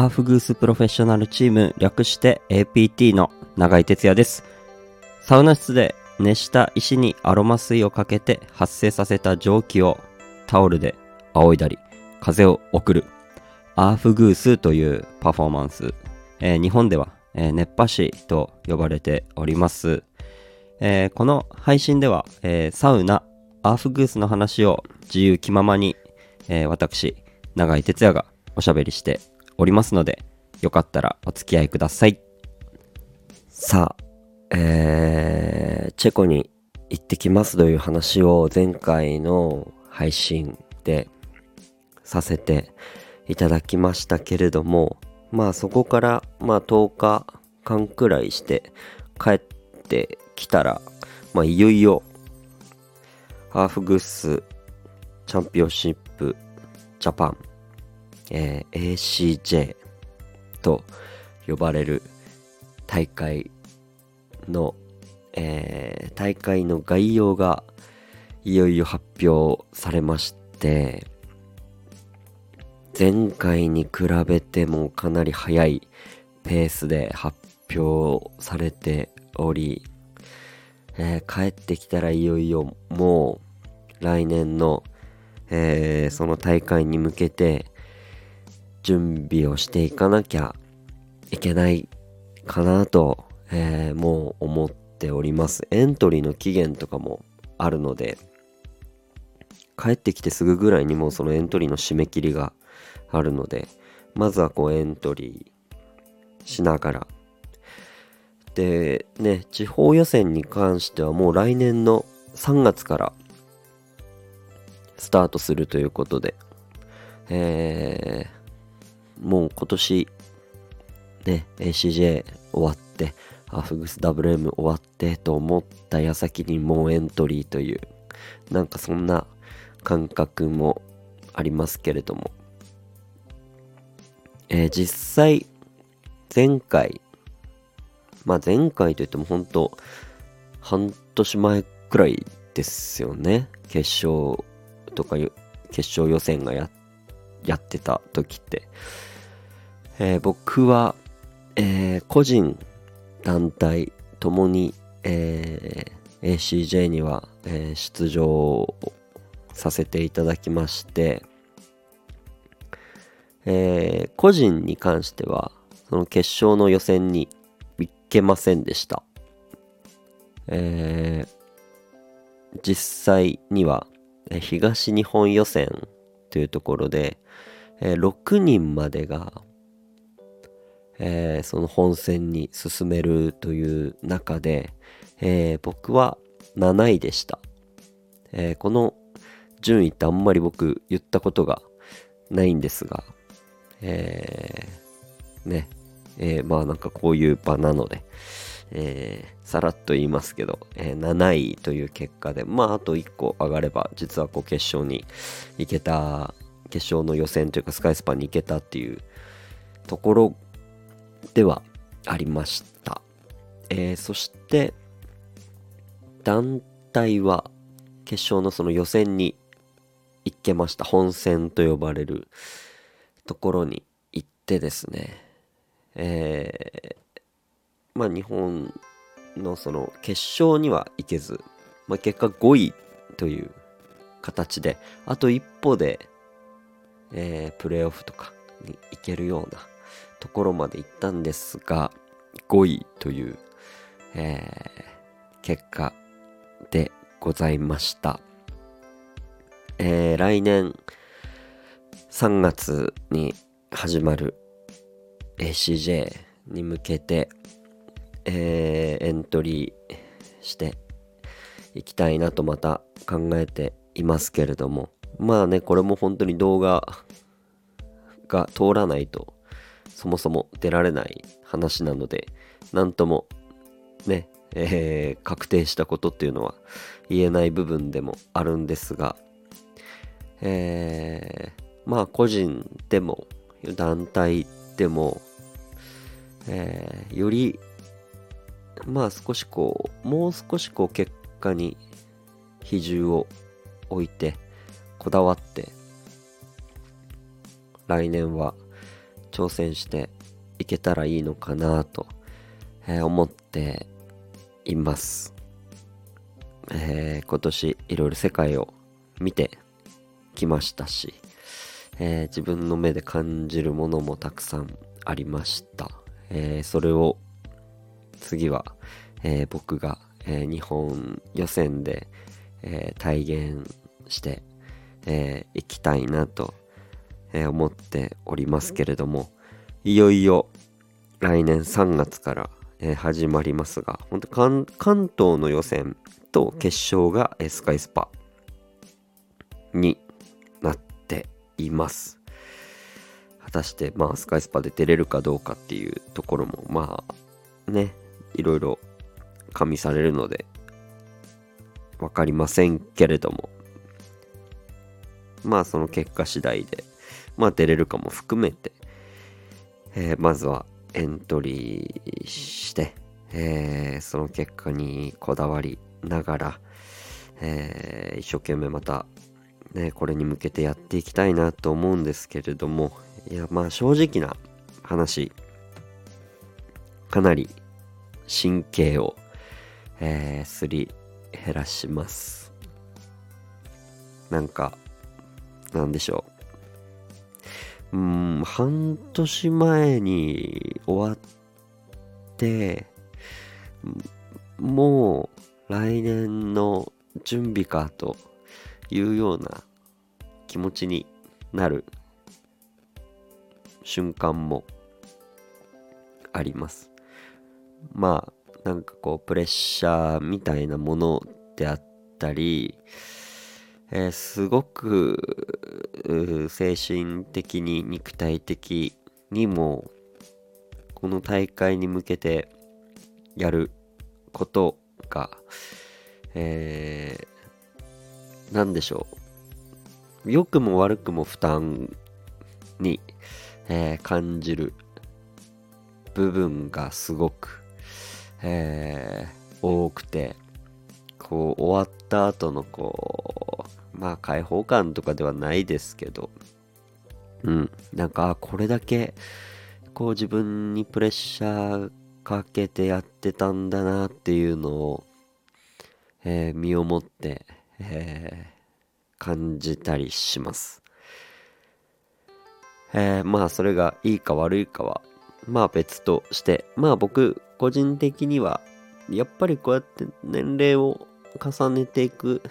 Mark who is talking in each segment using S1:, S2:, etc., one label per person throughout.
S1: アーフグースプロフェッショナルチーム略して APT の永井哲也です。サウナ室で熱した石にアロマ水をかけて発生させた蒸気をタオルで仰いだり風を送るアーフグースというパフォーマンス、えー日本では、えー熱波師と呼ばれております。えーこの配信では、えサウナアーフグースの話を自由気ままに、え私永井哲也がおしゃべりしておりますのでよかったらお付き合いください。
S2: さあ、えー、チェコに行ってきますという話を前回の配信でさせていただきましたけれども、まあそこからまあ10日間くらいして帰ってきたら、まあいよいよハーフグッスチャンピオンシップジャパン、えー ACJ と呼ばれる大会の、えー大会の概要がいよいよ発表されまして前回に比べてもかなり早いペースで発表されており、えー帰ってきたらいよいよもう来年の、えーその大会に向けて準備をしていかなきゃいけないかなと、えーもう思っております。エントリーの期限とかもあるので、帰ってきてすぐぐらいにもうそのエントリーの締め切りがあるので、まずはこうエントリーしながら。で、ね、地方予選に関してはもう来年の3月からスタートするということで、えーもう今年ね、ACJ 終わって、アフグス WM 終わってと思った矢先にもうエントリーという、なんかそんな感覚もありますけれども、えー実際、前回、まあ前回といっても本当半年前くらいですよね。決勝とか決勝予選がややってた時って。えー僕は、えー個人団体ともに、えー ACJ には、えー出場させていただきまして、えー個人に関してはその決勝の予選に行けませんでした、えー実際には東日本予選というところで、えー6人までがえーその本戦に進めるという中で、えー僕は7位でした、えーこの順位ってあんまり僕言ったことがないんですが、えね、えまあなんかこういう場なので、えさらっと言いますけど、え7位という結果で、まああと1個上がれば、実はこう決勝に行けた、決勝の予選というかスカイスパに行けたっていうところがではありました。えーそして、団体は決勝のその予選に行けました。本戦と呼ばれるところに行ってですね、えーまあ日本のその決勝には行けず、まあ、結果5位という形で、あと一歩で、えープレーオフとかに行けるようなところまで行ったんですが、5位という、えー結果でございました。えー来年3月に始まる ACJ に向けて、えーエントリーしていきたいなとまた考えていますけれどもまあねこれも本当に動画が通らないとそもそも出られない話なのでなんともね、えー確定したことっていうのは言えない部分でもあるんですがえーまあ個人でも団体でも、えーよりまあ少しこうもう少しこう結果に比重を置いてこだわって来年は挑戦していけたらいいのかなと、え思っています。えー今年いろいろ世界を見てきましたし、えー自分の目で感じるものもたくさんありました。えそれを次は、え僕が、え日本予選で、え体現してい、えーきたいなと、え思っておりますけれどもいよいよ来年3月から、え始まりますが本当関関東の予選と決勝が、えスカイスパになっています。果たしてまあスカイスパで出れるかどうかっていうところもまあねいろいろ加味されるので分かりませんけれども。まあその結果次第でまあ出れるかも含めて、えーまずはエントリーして、えーその結果にこだわりながら、えー一生懸命またねこれに向けてやっていきたいなと思うんですけれどもいやまあ正直な話かなり神経を、えーすり減らします。なんかなんでしょう。うん半年前に終わってもう来年の準備かというような気持ちになる瞬間もあります。まあなんかこうプレッシャーみたいなものであったり、えーすごく精神的に肉体的にもこの大会に向けてやることが、えーなんでしょう。良くも悪くも負担に、えー感じる部分がすごく、えー多くてこう終わった後のこうまあ解放感とかではないですけどうんなんかこれだけこう自分にプレッシャーかけてやってたんだなっていうのを、えー身をもって、えー感じたりします。えーまあそれがいいか悪いかはまあ別としてまあ僕個人的にはやっぱりこうやって年齢を重ねていく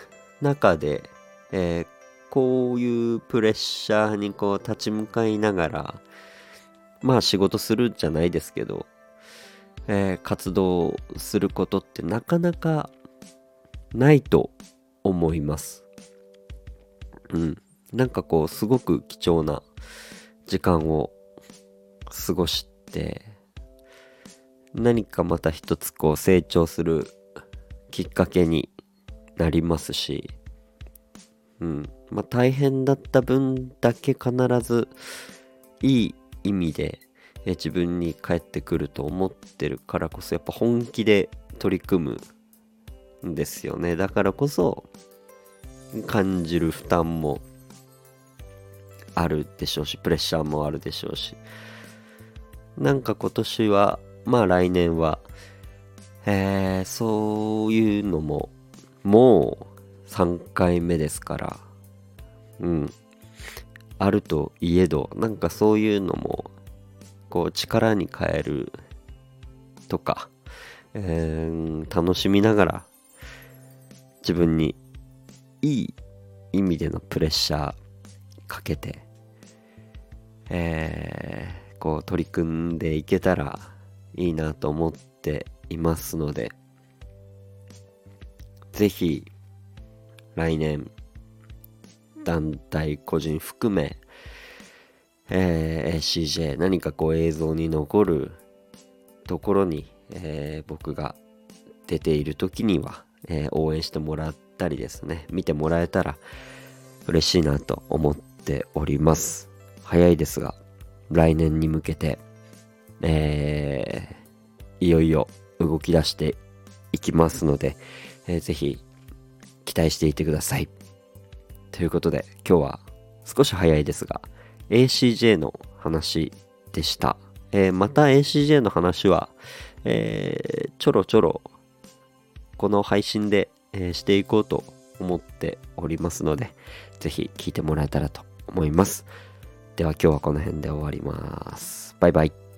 S2: 中で、えーこういうプレッシャーにこう立ち向かいながらまあ仕事するじゃないですけど、えー活動することってなかなかないと思います。うん。なんかこうすごく貴重な時間を過ごして何かまた一つこう成長するきっかけになりますし、うん。まあ大変だった分だけ必ずいい意味で自分に返ってくると思ってるからこそやっぱ本気で取り組むんですよね。だからこそ感じる負担もあるでしょうし、プレッシャーもあるでしょうし。なんか今年は、まあ来年は、えー、そういうのも、もう3回目ですから、うん。あるといえど、なんかそういうのも、こう力に変えるとか、えー楽しみながら、自分にいい意味でのプレッシャーかけて、えーこう取り組んでいけたらいいなと思っていますので、ぜひ来年団体個人含め、えー CJ 何かこう映像に残るところに、えー僕が出ている時には、えー応援してもらったりですね。見てもらえたら嬉しいなと思っております。早いですが来年に向けて、えーいよいよ動き出していきますので、えーぜひ期待していてくださいということで今日は少し早いですが ACJ の話でした。えーまた ACJ の話は、えーちょろちょろこの配信で、えーしていこうと思っておりますので、ぜひ聞いてもらえたらと思います。では今日はこの辺で終わります。バイバイ。